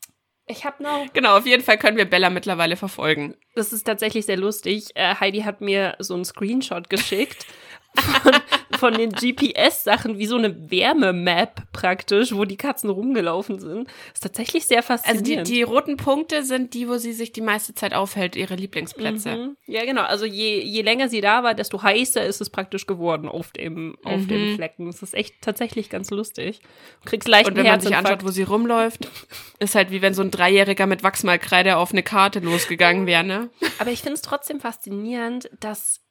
ich habe noch. Genau, auf jeden Fall können wir Bella mittlerweile verfolgen. Das ist tatsächlich sehr lustig. Äh, Heidi hat mir so einen Screenshot geschickt von, von den GPS-Sachen, wie so eine Wärmemap praktisch, wo die Katzen rumgelaufen sind. ist tatsächlich sehr Also die, faszinierend. die roten Punkte sind die, wo sie sich die meiste Zeit aufhält, ihre Lieblingsplätze. Mhm. Ja, genau. Also je, je länger sie da war, desto heißer ist es praktisch geworden auf dem, auf Mhm. dem Flecken. Das ist echt tatsächlich ganz lustig. Du kriegst leicht Und wenn man sich anschaut, wo sie rumläuft, ist halt wie wenn so ein Dreijähriger mit Wachsmalkreide auf eine Karte losgegangen wäre, ne? Aber ich finde es trotzdem faszinierend, dass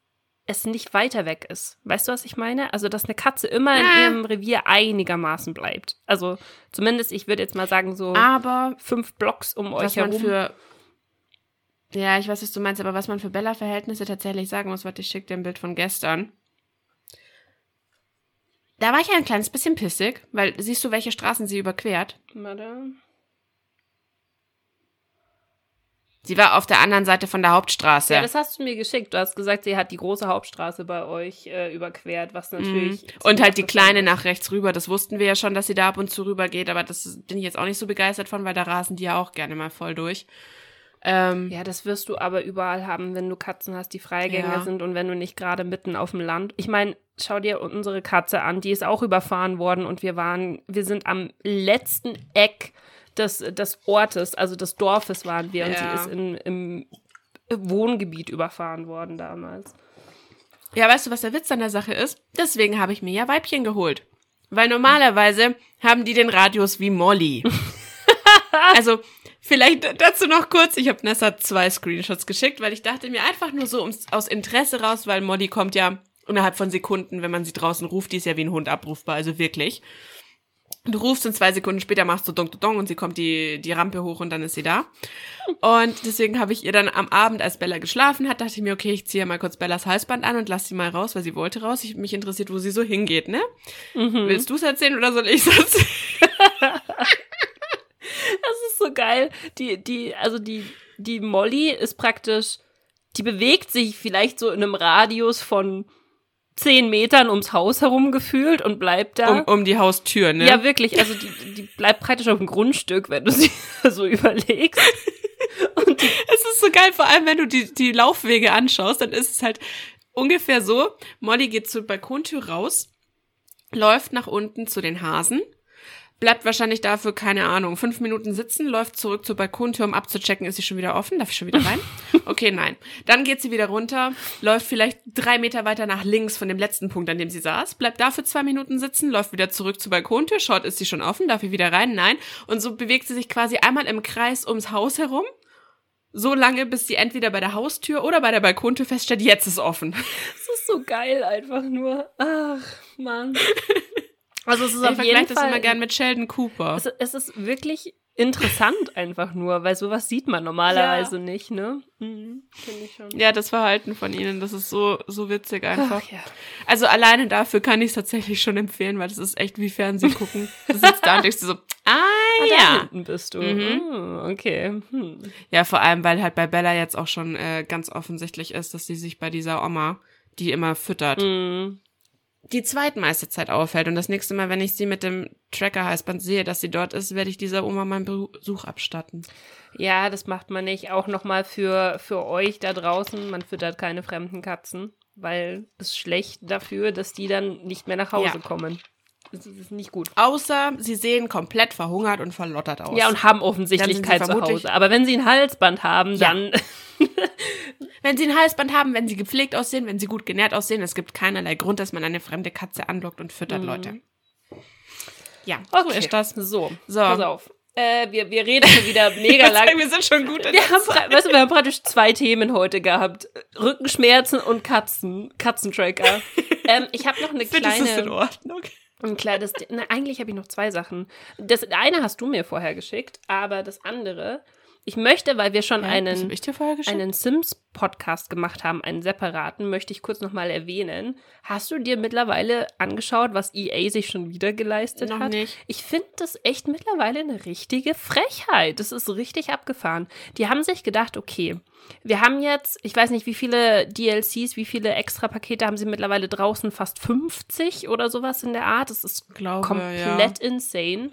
es nicht weiter weg ist. Weißt du, was ich meine? Also, dass eine Katze immer in Ja. ihrem Revier einigermaßen bleibt. Also, zumindest, ich würde jetzt mal sagen, so Aber fünf Blocks um euch was man herum. für ja, ich weiß, was du meinst, aber was man für Bella-Verhältnisse tatsächlich sagen muss, warte, ich schicke dir ein Bild von gestern. Da war ich ja ein kleines bisschen pissig, weil siehst du, welche Straßen sie überquert? Warte. Sie war auf der anderen Seite von der Hauptstraße. Ja, das hast du mir geschickt. Du hast gesagt, sie hat die große Hauptstraße bei euch äh, überquert, was natürlich. Mhm. Und halt die kleine interessant nach rechts rüber. Das wussten wir ja schon, dass sie da ab und zu rüber geht, aber das bin ich jetzt auch nicht so begeistert von, weil da rasen die ja auch gerne mal voll durch. Ähm, ist. Ja, das wirst du aber überall haben, wenn du Katzen hast, die Freigänger Ja. sind und wenn du nicht gerade mitten auf dem Land. Ich meine, schau dir unsere Katze an, die ist auch überfahren worden und wir waren, wir sind am letzten Eck des, des Ortes, also des Dorfes waren wir und Ja. sie ist in, im Wohngebiet überfahren worden damals. Ja, weißt du, was der Witz an der Sache ist? Deswegen habe ich mir ja Weibchen geholt. Weil normalerweise haben die den Radius wie Molly. also, vielleicht dazu noch kurz. Ich habe Nessa zwei Screenshots geschickt, weil ich dachte mir einfach nur so ums, aus Interesse raus, weil Molly kommt ja innerhalb von Sekunden, wenn man sie draußen ruft, die ist ja wie ein Hund abrufbar, also wirklich. Du rufst und zwei Sekunden später machst du dong dong und sie kommt die, die Rampe hoch und dann ist sie da. Und deswegen habe ich ihr dann am Abend, als Bella geschlafen hat, dachte ich mir, okay, ich ziehe mal kurz Bellas Halsband an und lass sie mal raus, weil sie wollte raus. Ich, mich interessiert, wo sie so hingeht, ne? Mhm. Willst du es erzählen oder soll ich es erzählen? Das ist so geil. Die, die, also die, die Molly ist praktisch, die bewegt sich vielleicht so in einem Radius von zehn Metern ums Haus herum gefühlt und bleibt da. Um, um die Haustür, ne? Ja, wirklich. Also die, die bleibt praktisch auf dem Grundstück, wenn du sie so überlegst. Und Es ist so geil, vor allem wenn du die, die Laufwege anschaust, dann ist es halt ungefähr so, Molly geht zur Balkontür raus, läuft nach unten zu den Hasen, bleibt wahrscheinlich dafür, keine Ahnung, fünf Minuten sitzen, läuft zurück zur Balkontür, um abzuchecken, ist sie schon wieder offen, darf ich schon wieder rein? Okay, nein. Dann geht sie wieder runter, läuft vielleicht drei Meter weiter nach links von dem letzten Punkt, an dem sie saß, bleibt dafür zwei Minuten sitzen, läuft wieder zurück zur Balkontür, schaut, ist sie schon offen, darf ich wieder rein? Nein. Und so bewegt sie sich quasi einmal im Kreis ums Haus herum, so lange, bis sie entweder bei der Haustür oder bei der Balkontür feststellt, jetzt ist offen. das ist so geil einfach nur. Ach, Mann. Also es ist auf jeden das Fall. immer gern mit Sheldon Cooper. es, es ist wirklich interessant einfach nur, weil sowas sieht man normalerweise nicht, ne? Mhm, ich schon. Ja, das Verhalten von ihnen, das ist so, so witzig einfach. Ach, ja. Also alleine dafür kann ich es tatsächlich schon empfehlen, weil das ist echt wie Fernsehen gucken. Du sitzt da und denkst dir so, ah Ah, da ja. hinten bist du. Mhm. Ah, okay. Hm. Ja, vor allem, weil halt bei Bella jetzt auch schon äh, ganz offensichtlich ist, dass sie sich bei dieser Oma, die immer füttert, Mhm. Die zweitmeiste Zeit auffällt. Und das nächste Mal, wenn ich sie mit dem Tracker-Halsband sehe, dass sie dort ist, werde ich dieser Oma meinen Besuch abstatten. Ja, das macht man nicht. Auch nochmal für, für euch da draußen. Man füttert keine fremden Katzen, weil es schlecht dafür, dass die dann nicht mehr nach Hause Ja. kommen. Das ist nicht gut. Außer sie sehen komplett verhungert und verlottert aus. Ja, und haben offensichtlich kein Zuhause. Aber wenn sie ein Halsband haben, Ja. dann. Wenn sie ein Halsband haben, wenn sie gepflegt aussehen, wenn sie gut genährt aussehen, es gibt keinerlei Grund, dass man eine fremde Katze anlockt und füttert, Leute. Ja, so ist das. So, So. pass auf. Äh, wir, wir reden schon wieder mega lang. wir sind schon gut in Wir haben, weißt du, wir haben praktisch zwei Themen heute gehabt. Rückenschmerzen und Katzen. Katzentracker. ähm, ich habe noch eine Finde das ist in kleine, Kleines, na, eigentlich habe ich noch zwei Sachen. Das eine hast du mir vorher geschickt, aber das andere, ich möchte, weil wir schon Was einen, einen Sims-Podcast gemacht haben, einen separaten, möchte ich kurz nochmal erwähnen. Hast du dir mittlerweile angeschaut, was EA sich schon wieder geleistet Noch hat? nicht. Ich finde das echt mittlerweile eine richtige Frechheit. Das ist richtig abgefahren. Die haben sich gedacht, okay, wir haben jetzt, ich weiß nicht, wie viele DLCs, wie viele Extra-Pakete haben sie mittlerweile draußen? Fast 50 oder sowas in der Art. Das ist glaube, komplett insane.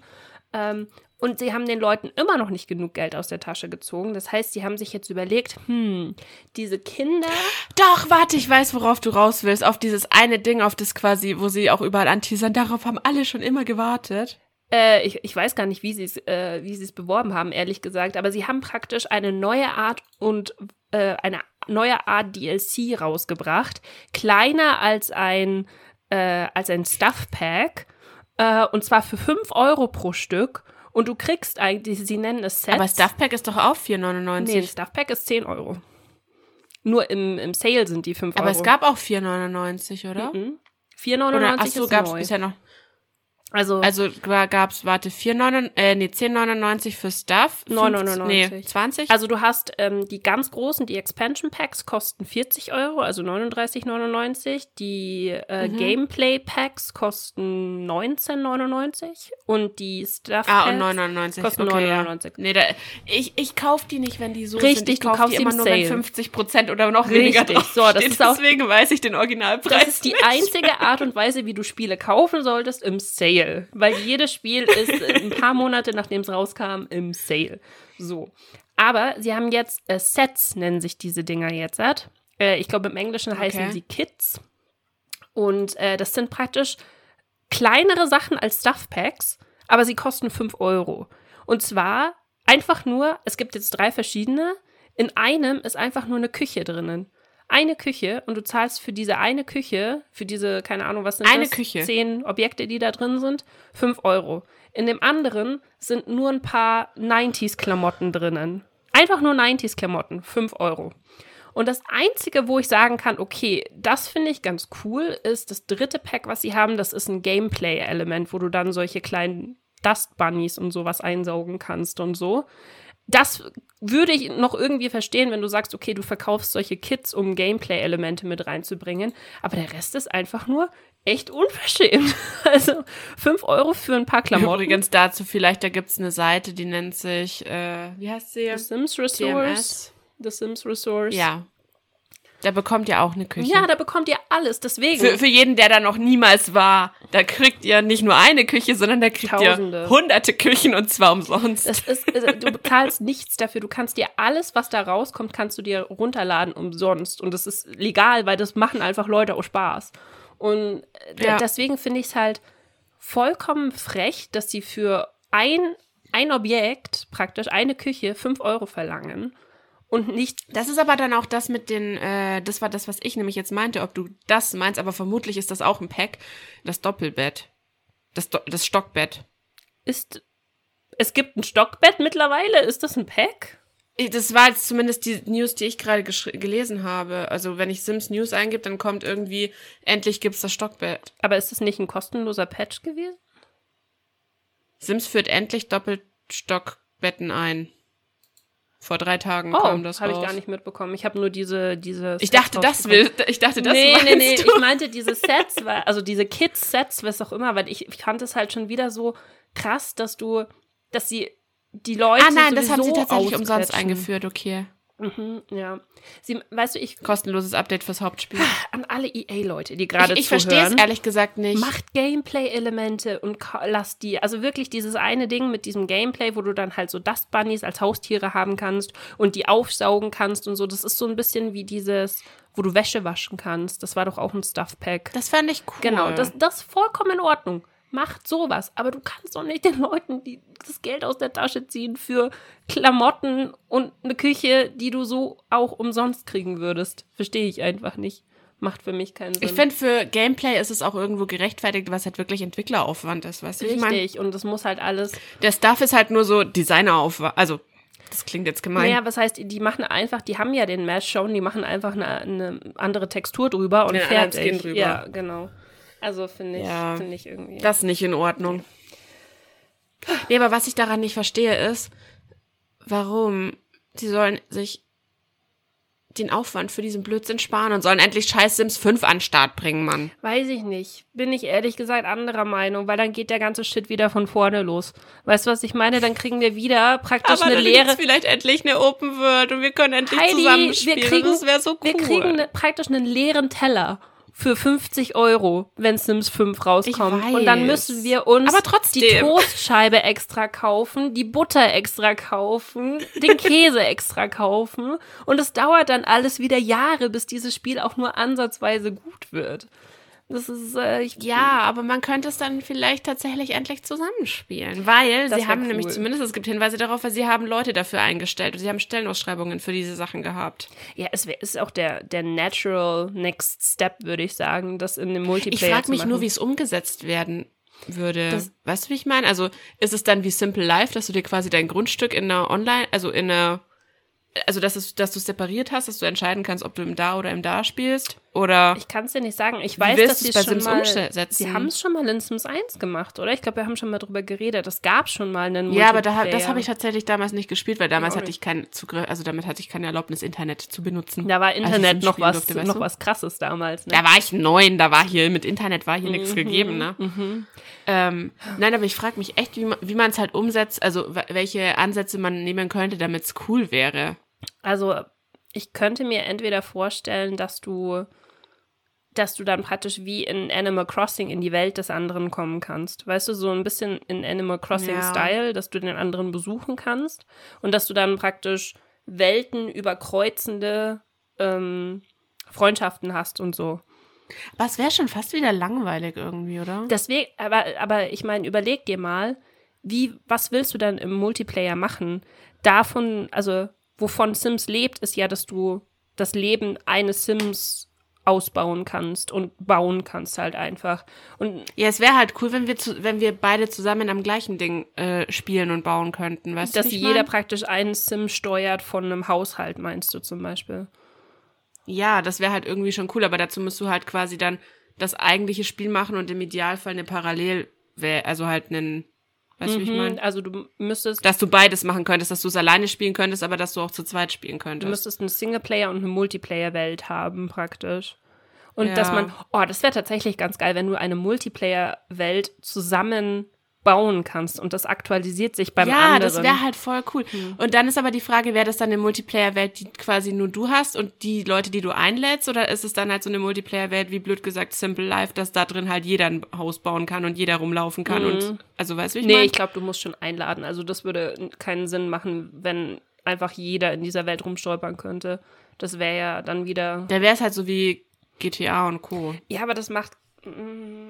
Ähm, und sie haben den Leuten immer noch nicht genug Geld aus der Tasche gezogen. Das heißt, sie haben sich jetzt überlegt, hm, diese Kinder. Doch, warte, ich weiß, worauf du raus willst. Auf dieses eine Ding, auf das quasi, wo sie auch überall anteasern. Darauf haben alle schon immer gewartet. Äh, ich, ich weiß gar nicht, wie sie es äh, es beworben haben, ehrlich gesagt, aber sie haben praktisch eine neue Art und äh, eine neue Art DLC rausgebracht, kleiner als ein äh, als ein Stuff Pack äh, und zwar für 5 Euro pro Stück und du kriegst eigentlich, sie nennen es Sets. Aber Stuff Pack ist doch auch 4,99. Nee, Stuff Pack ist 10 Euro. Nur im, im Sale sind die 5 Euro. Aber es gab auch 4,99, oder? Mhm. 4,99 Oder, ach ist so, gab's neu. bisher noch. Also, Also gab's, warte, 4,99, äh, nee, 10,99 für Stuff. 9,99. Nee, 20? Also du hast ähm, die ganz großen, die Expansion Packs kosten 40 Euro, also 39,99. Die äh, Mhm. Gameplay Packs kosten 19,99 und die Stuff ah, Packs und 9,99. kosten okay, ja. 9,99. Nee, da, ich, ich kauf die nicht, wenn die so Richtig, sind. Ich du kauf kaufst die die im immer nur, wenn Sale. 50 Prozent oder noch weniger Richtig, drauf so, das steht. ist auch- Deswegen weiß ich den Originalpreis Das ist die nicht. einzige Art und Weise, wie du Spiele kaufen solltest im Sale. Weil jedes Spiel ist ein paar Monate, nachdem es rauskam, im Sale. So. Aber sie haben jetzt äh, Sets, nennen sich diese Dinger jetzt. Äh, ich glaube, im Englischen heißen Okay. sie Kits. Und äh, das sind praktisch kleinere Sachen als Stuff Packs, aber sie kosten 5 Euro. Und zwar einfach nur, es gibt jetzt drei verschiedene. In einem ist einfach nur eine Küche drinnen. Eine Küche und du zahlst für diese eine Küche, für diese, keine Ahnung, was sind Eine das? Küche. Zehn Objekte, die da drin sind, 5 Euro. In dem anderen sind nur ein paar 90s-Klamotten drinnen. Einfach nur 90s-Klamotten, 5 Euro. Und das Einzige, wo ich sagen kann, okay, das finde ich ganz cool, ist das dritte Pack, was sie haben. Das ist ein Gameplay-Element, wo du dann solche kleinen Dust Bunnies und sowas einsaugen kannst und so. Das würde ich noch irgendwie verstehen, wenn du sagst, okay, du verkaufst solche Kits, um Gameplay-Elemente mit reinzubringen. Aber der Rest ist einfach nur echt unverschämt. Also 5 Euro für ein paar Klamotten. Übrigens dazu vielleicht, da gibt's eine Seite, die nennt sich, äh, wie heißt sie? The Sims Resource. DMS. The Sims Resource. Ja. Da bekommt ihr auch eine Küche. Ja, da bekommt ihr alles. Deswegen. für, für jeden, der da noch niemals war, da kriegt ihr nicht nur eine Küche, sondern da kriegt Tausende. ihr hunderte Küchen und zwar umsonst. Das ist, also, du bezahlst nichts dafür. Du kannst dir alles, was da rauskommt, kannst du dir runterladen umsonst. Und das ist legal, weil das machen einfach Leute aus Spaß. Und äh, Ja. deswegen finde ich es halt vollkommen frech, dass sie für ein, ein Objekt, praktisch eine Küche, 5 Euro verlangen. Und nicht Das ist aber dann auch das mit den, äh, das war das, was ich nämlich jetzt meinte, ob du das meinst, aber vermutlich ist das auch ein Pack, das Doppelbett. Das, Do das Stockbett. ist. Es gibt ein Stockbett mittlerweile. Ist das ein Pack? Das war jetzt zumindest die News, die ich gerade gelesen habe. Also wenn ich Sims News eingebe, dann kommt irgendwie, endlich gibt's das Stockbett. Aber ist das nicht ein kostenloser Patch gewesen? Sims führt endlich Doppelstockbetten ein. Vor drei Tagen Oh, kam das habe ich raus. gar nicht mitbekommen. Ich habe nur diese diese. Ich Sets dachte, das will, ich dachte, das nee, nee, nee, du. ich meinte diese Sets, weil, also diese Kids-Sets, was auch immer, weil ich, ich fand es halt schon wieder so krass, dass du, dass sie die Leute ah nein, das haben sie tatsächlich umsonst eingeführt, okay. Mhm, ja. Sie, weißt du, ich, Kostenloses Update fürs Hauptspiel. an alle EA-Leute, die gerade ich ich verstehe es zuhören, ehrlich gesagt nicht. macht Gameplay-Elemente und lasst die, also wirklich dieses eine Ding mit diesem Gameplay, wo du dann halt so Dust Bunnies als Haustiere haben kannst und die aufsaugen kannst und so, das ist so ein bisschen wie dieses, wo du Wäsche waschen kannst. Das war doch auch ein Stuff-Pack. das fand ich cool. Genau, das, das ist vollkommen in Ordnung. Macht sowas, aber du kannst doch nicht den Leuten die, das Geld aus der Tasche ziehen für Klamotten und eine Küche, die du so auch umsonst kriegen würdest. Verstehe ich einfach nicht. Macht für mich keinen Sinn. ich finde, für Gameplay ist es auch irgendwo gerechtfertigt, was halt wirklich Entwickleraufwand ist, weißt du? Ich meine, Richtig, und das muss halt alles. der Stuff ist halt nur so Designeraufwand. Also, das klingt jetzt gemein. Naja, was heißt, die machen einfach, die haben ja den Mesh schon, die machen einfach eine, eine andere Textur drüber und anderen fertig. Drüber. Ja, genau. Also finde ich, Ja. finde ich irgendwie. Das ist nicht in Ordnung. Nee, aber was ich daran nicht verstehe, ist, warum sie sollen sich den Aufwand für diesen Blödsinn sparen und sollen endlich Scheiß Sims 5 an den Start bringen, Mann. Weiß ich nicht. Bin ich ehrlich gesagt anderer Meinung, weil dann geht der ganze Shit wieder von vorne los. Weißt du, was ich meine? Dann kriegen wir wieder praktisch eine dann leere. gibt's vielleicht endlich eine Open World und wir können endlich Heidi, zusammenspielen. wir kriegen, das wäre so cool. wir kriegen eine, praktisch einen leeren Teller für 50 Euro, wenn Sims 5 rauskommt. Und dann müssen wir uns Aber trotzdem. die Toastscheibe extra kaufen, die Butter extra kaufen, den Käse extra kaufen. Und es dauert dann alles wieder Jahre, bis dieses Spiel auch nur ansatzweise gut wird. Das ist, äh, ich, ja, aber man könnte es dann vielleicht tatsächlich endlich zusammenspielen, weil Das sie haben cool. nämlich zumindest, es gibt Hinweise darauf, weil sie haben Leute dafür eingestellt und sie haben Stellenausschreibungen für diese Sachen gehabt. Ja, es wär, ist auch der, der natural next step, würde ich sagen, das in dem Ich Multiplayer frage zu mich nur, wie es umgesetzt werden würde. Das- weißt du, wie ich meine? Also ist es dann wie Simple Life, dass du dir quasi dein Grundstück in einer Online, also in einer, also dass, es, dass du es separiert hast, dass du entscheiden kannst, ob du im Da oder im Da spielst? Oder Ich kann es dir nicht sagen. Ich weiß, dass sie es bei schon Sims mal, umsetzen? sie haben es schon mal in Sims 1 gemacht, oder? Ich glaube, wir haben schon mal drüber geredet. Es gab schon mal einen ja, aber da, Multiplayer. das habe ich tatsächlich damals nicht gespielt, weil damals auch hatte ich keinen Zugriff, also damit hatte ich keine Erlaubnis, Internet zu benutzen. Da war Internet noch was, durfte, weißt noch du? was krasses damals. Ne? Da war ich neun, da war hier mit Internet war hier Mhm, nichts gegeben, ne? Ähm, nein, aber ich frage mich echt, wie man wie man es halt umsetzt, also welche Ansätze man nehmen könnte, damit es cool wäre. Also, ich könnte mir entweder vorstellen, dass du dass du dann praktisch wie in Animal Crossing in die Welt des anderen kommen kannst. Weißt du, so ein bisschen in Animal Crossing Ja. Style, dass du den anderen besuchen kannst und dass du dann praktisch Welten überkreuzende ähm, Freundschaften hast und so. Aber es wäre schon fast wieder langweilig irgendwie, oder? Deswegen, aber, aber ich meine, überleg dir mal, wie, was willst du dann im Multiplayer machen? Davon, also, wovon Sims lebt, ist ja, dass du das Leben eines Sims ausbauen kannst und bauen kannst halt einfach. Und Ja, es wäre halt cool, wenn wir zu, wenn wir beide zusammen am gleichen Ding äh, spielen und bauen könnten, weißt dass du? ich jeder mein? praktisch einen Sim steuert von einem Haushalt, meinst du zum Beispiel? Ja, das wäre halt irgendwie schon cool, aber dazu musst du halt quasi dann das eigentliche Spiel machen und im Idealfall eine Parallel, also halt einen, Weißt du, wie ich Mhm, meine? Also du müsstest, Dass du beides machen könntest, dass du es alleine spielen könntest, aber dass du auch zu zweit spielen du könntest. müsstest eine Singleplayer und eine Multiplayer-Welt haben, praktisch. Und Ja. dass man, oh, das wäre tatsächlich ganz geil, wenn du eine Multiplayer-Welt zusammen bauen kannst und das aktualisiert sich beim ja, anderen. das wäre halt voll cool. Und dann ist aber die Frage, wäre das dann eine Multiplayer-Welt, die quasi nur du hast und die Leute, die du einlädst, oder ist es dann halt so eine Multiplayer-Welt, wie blöd gesagt Simple Life, dass da drin halt jeder ein Haus bauen kann und jeder rumlaufen kann und also weißt du, wie ich Nee, meine? ich glaube, du musst schon einladen. Also das würde keinen Sinn machen, wenn einfach jeder in dieser Welt rumstolpern könnte. Das wäre ja dann wieder. Da wäre es halt so wie GTA und Co. Ja, aber das macht. mm,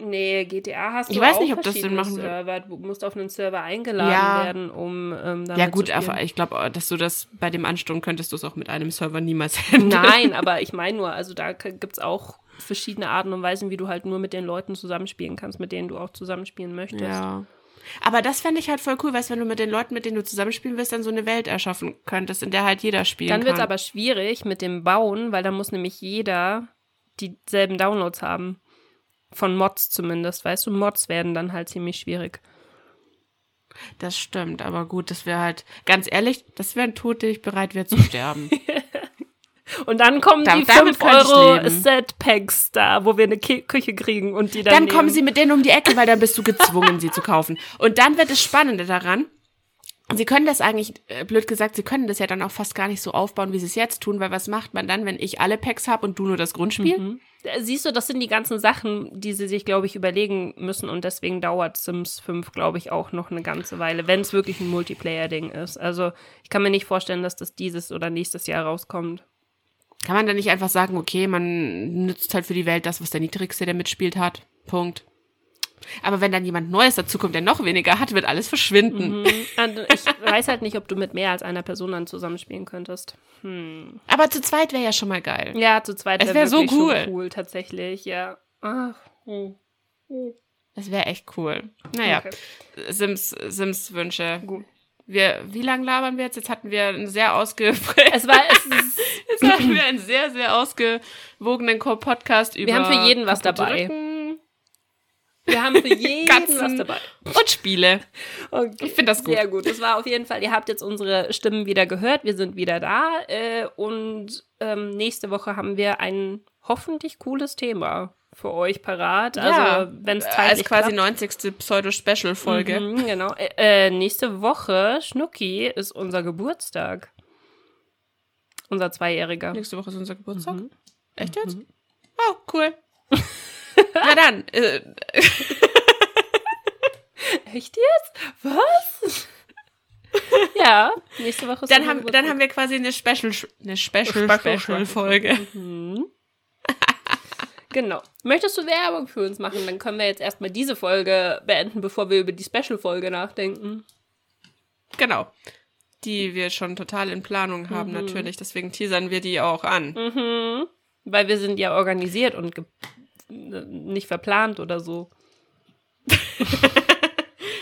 Nee, GTA hast du Ich weiß auch nicht, ob das Sinn machen. Server. Du musst auf einen Server eingeladen Ja. werden, um ähm, damit Ja gut, aber ich glaube, dass du das bei dem Ansturm könntest du es auch mit einem Server niemals handeln. Nein, aber ich meine nur, also da gibt es auch verschiedene Arten und Weisen, wie du halt nur mit den Leuten zusammenspielen kannst, mit denen du auch zusammenspielen möchtest. Ja. Aber das fände ich halt voll cool, weißt wenn du mit den Leuten, mit denen du zusammenspielen willst, dann so eine Welt erschaffen könntest, in der halt jeder spielen Dann kann. wird es aber schwierig mit dem Bauen, weil dann muss nämlich jeder dieselben Downloads haben. Von Mods zumindest, weißt du, Mods werden dann halt ziemlich schwierig. Das stimmt, aber gut, das wäre halt, ganz ehrlich, das wäre ein Tod, den ich bereit wäre zu sterben. Und dann kommen Da- die damit 5 könnte ich Euro. Set-Packs da, wo wir eine Ki Küche kriegen und die dann. dann kommen nehmen. sie mit denen um die Ecke, weil dann bist du gezwungen, sie zu kaufen. Und dann wird das Spannende daran, sie können das eigentlich, äh, blöd gesagt, sie können das ja dann auch fast gar nicht so aufbauen, wie sie es jetzt tun, weil was macht man dann, wenn ich alle Packs habe und du nur das Grundspiel? Äh, Siehst du, das sind die ganzen Sachen, die sie sich, glaube ich, überlegen müssen und deswegen dauert Sims 5, glaube ich, auch noch eine ganze Weile, wenn es wirklich ein Multiplayer-Ding ist. Also ich kann mir nicht vorstellen, dass das dieses oder nächstes Jahr rauskommt. Kann man dann nicht einfach sagen, okay, man nützt halt für die Welt das, was der Niedrigste, der mitspielt, hat. Punkt. Aber wenn dann jemand Neues dazukommt, der noch weniger hat, wird alles verschwinden. Und ich weiß halt nicht, ob du mit mehr als einer Person dann zusammenspielen könntest. Aber zu zweit wäre ja schon mal geil. Ja, zu zweit Es wär so cool. cool, tatsächlich, ja. Ach, hm. Das wäre echt cool. Naja, Okay. Sims, Sims Wünsche. Gut. Wir, wie lange labern wir jetzt? Jetzt hatten wir einen sehr ausge Es war, es ist, Jetzt hatten wir einen sehr, sehr ausgewogenen Podcast über haben für jeden was dabei. Rücken wir haben für jeden Katzen. was dabei. und Spiele. Okay. Ich finde das gut. Sehr gut. Das war auf jeden Fall, ihr habt jetzt unsere Stimmen wieder gehört. Wir sind wieder da. Äh, und ähm, nächste Woche haben wir ein hoffentlich cooles Thema für euch parat. Also, wenn es als zeitlich quasi klappt. 90. Pseudo-Special-Folge. Mhm, genau. Äh, äh, nächste Woche, Schnucki, ist unser Geburtstag. Unser Zweijähriger. Nächste Woche ist unser Geburtstag. Mhm. Echt jetzt? Oh, cool. Na dann, äh, Echt jetzt? Was? ja, nächste Woche ist dann, haben, dann haben wir quasi eine Special, eine Special, Special- Special Folge. Genau. Möchtest du Werbung für uns machen? Dann können wir jetzt erstmal diese Folge beenden, bevor wir über die Special-Folge nachdenken. Genau. Die wir schon total in Planung haben, natürlich. Deswegen teasern wir die auch an. Mhm. Weil wir sind ja organisiert und nicht verplant oder so.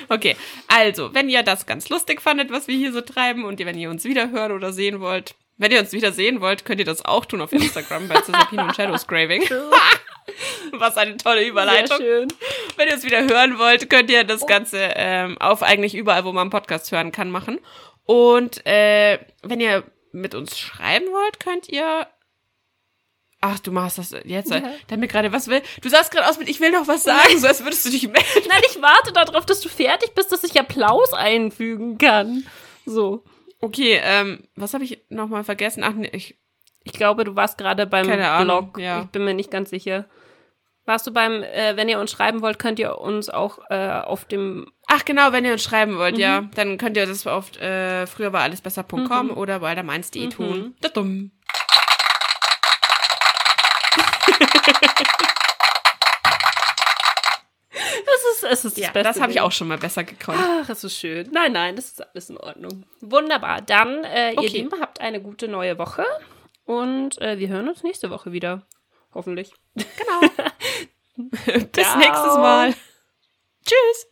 Okay, also, wenn ihr das ganz lustig fandet, was wir hier so treiben und wenn ihr uns wieder hören oder sehen wollt, wenn ihr uns wieder sehen wollt, könnt ihr das auch tun auf Instagram bei Cesapino und Shadows Craving. was eine tolle Sehr Überleitung. schön. Wenn ihr uns wieder hören wollt, könnt ihr das Ganze ähm, auf eigentlich überall, wo man Podcasts hören kann, machen. Und äh, wenn ihr mit uns schreiben wollt, könnt ihr. Ach, du machst das jetzt. Ja. Der mir gerade was will. Du sahst gerade aus mit, ich will noch was sagen, so als würdest du dich melden. Nein, ich warte darauf, dass du fertig bist, dass ich Applaus einfügen kann. So. Okay, ähm, was habe ich nochmal vergessen? Ach, nee, ich, Ich glaube, du warst gerade beim Keine Ahnung, Blog. ja. Ich bin mir nicht ganz sicher. Warst du beim, äh, wenn ihr uns schreiben wollt, könnt ihr uns auch äh, auf dem ach genau, wenn ihr uns schreiben wollt, ja, dann könnt ihr das auf äh, früher war alles besser.com oder bei aldermeins.de tun. Da dumm. Es ist, es ist Ja, das Beste. das habe ich auch schon mal besser gekonnt. Ach, es ist schön. Nein, nein, das ist alles in Ordnung. Wunderbar. Dann, äh, ihr Okay. Lieben, habt eine gute neue Woche und äh, wir hören uns nächste Woche wieder. Hoffentlich. Genau. Bis Ciao. nächstes Mal. Tschüss.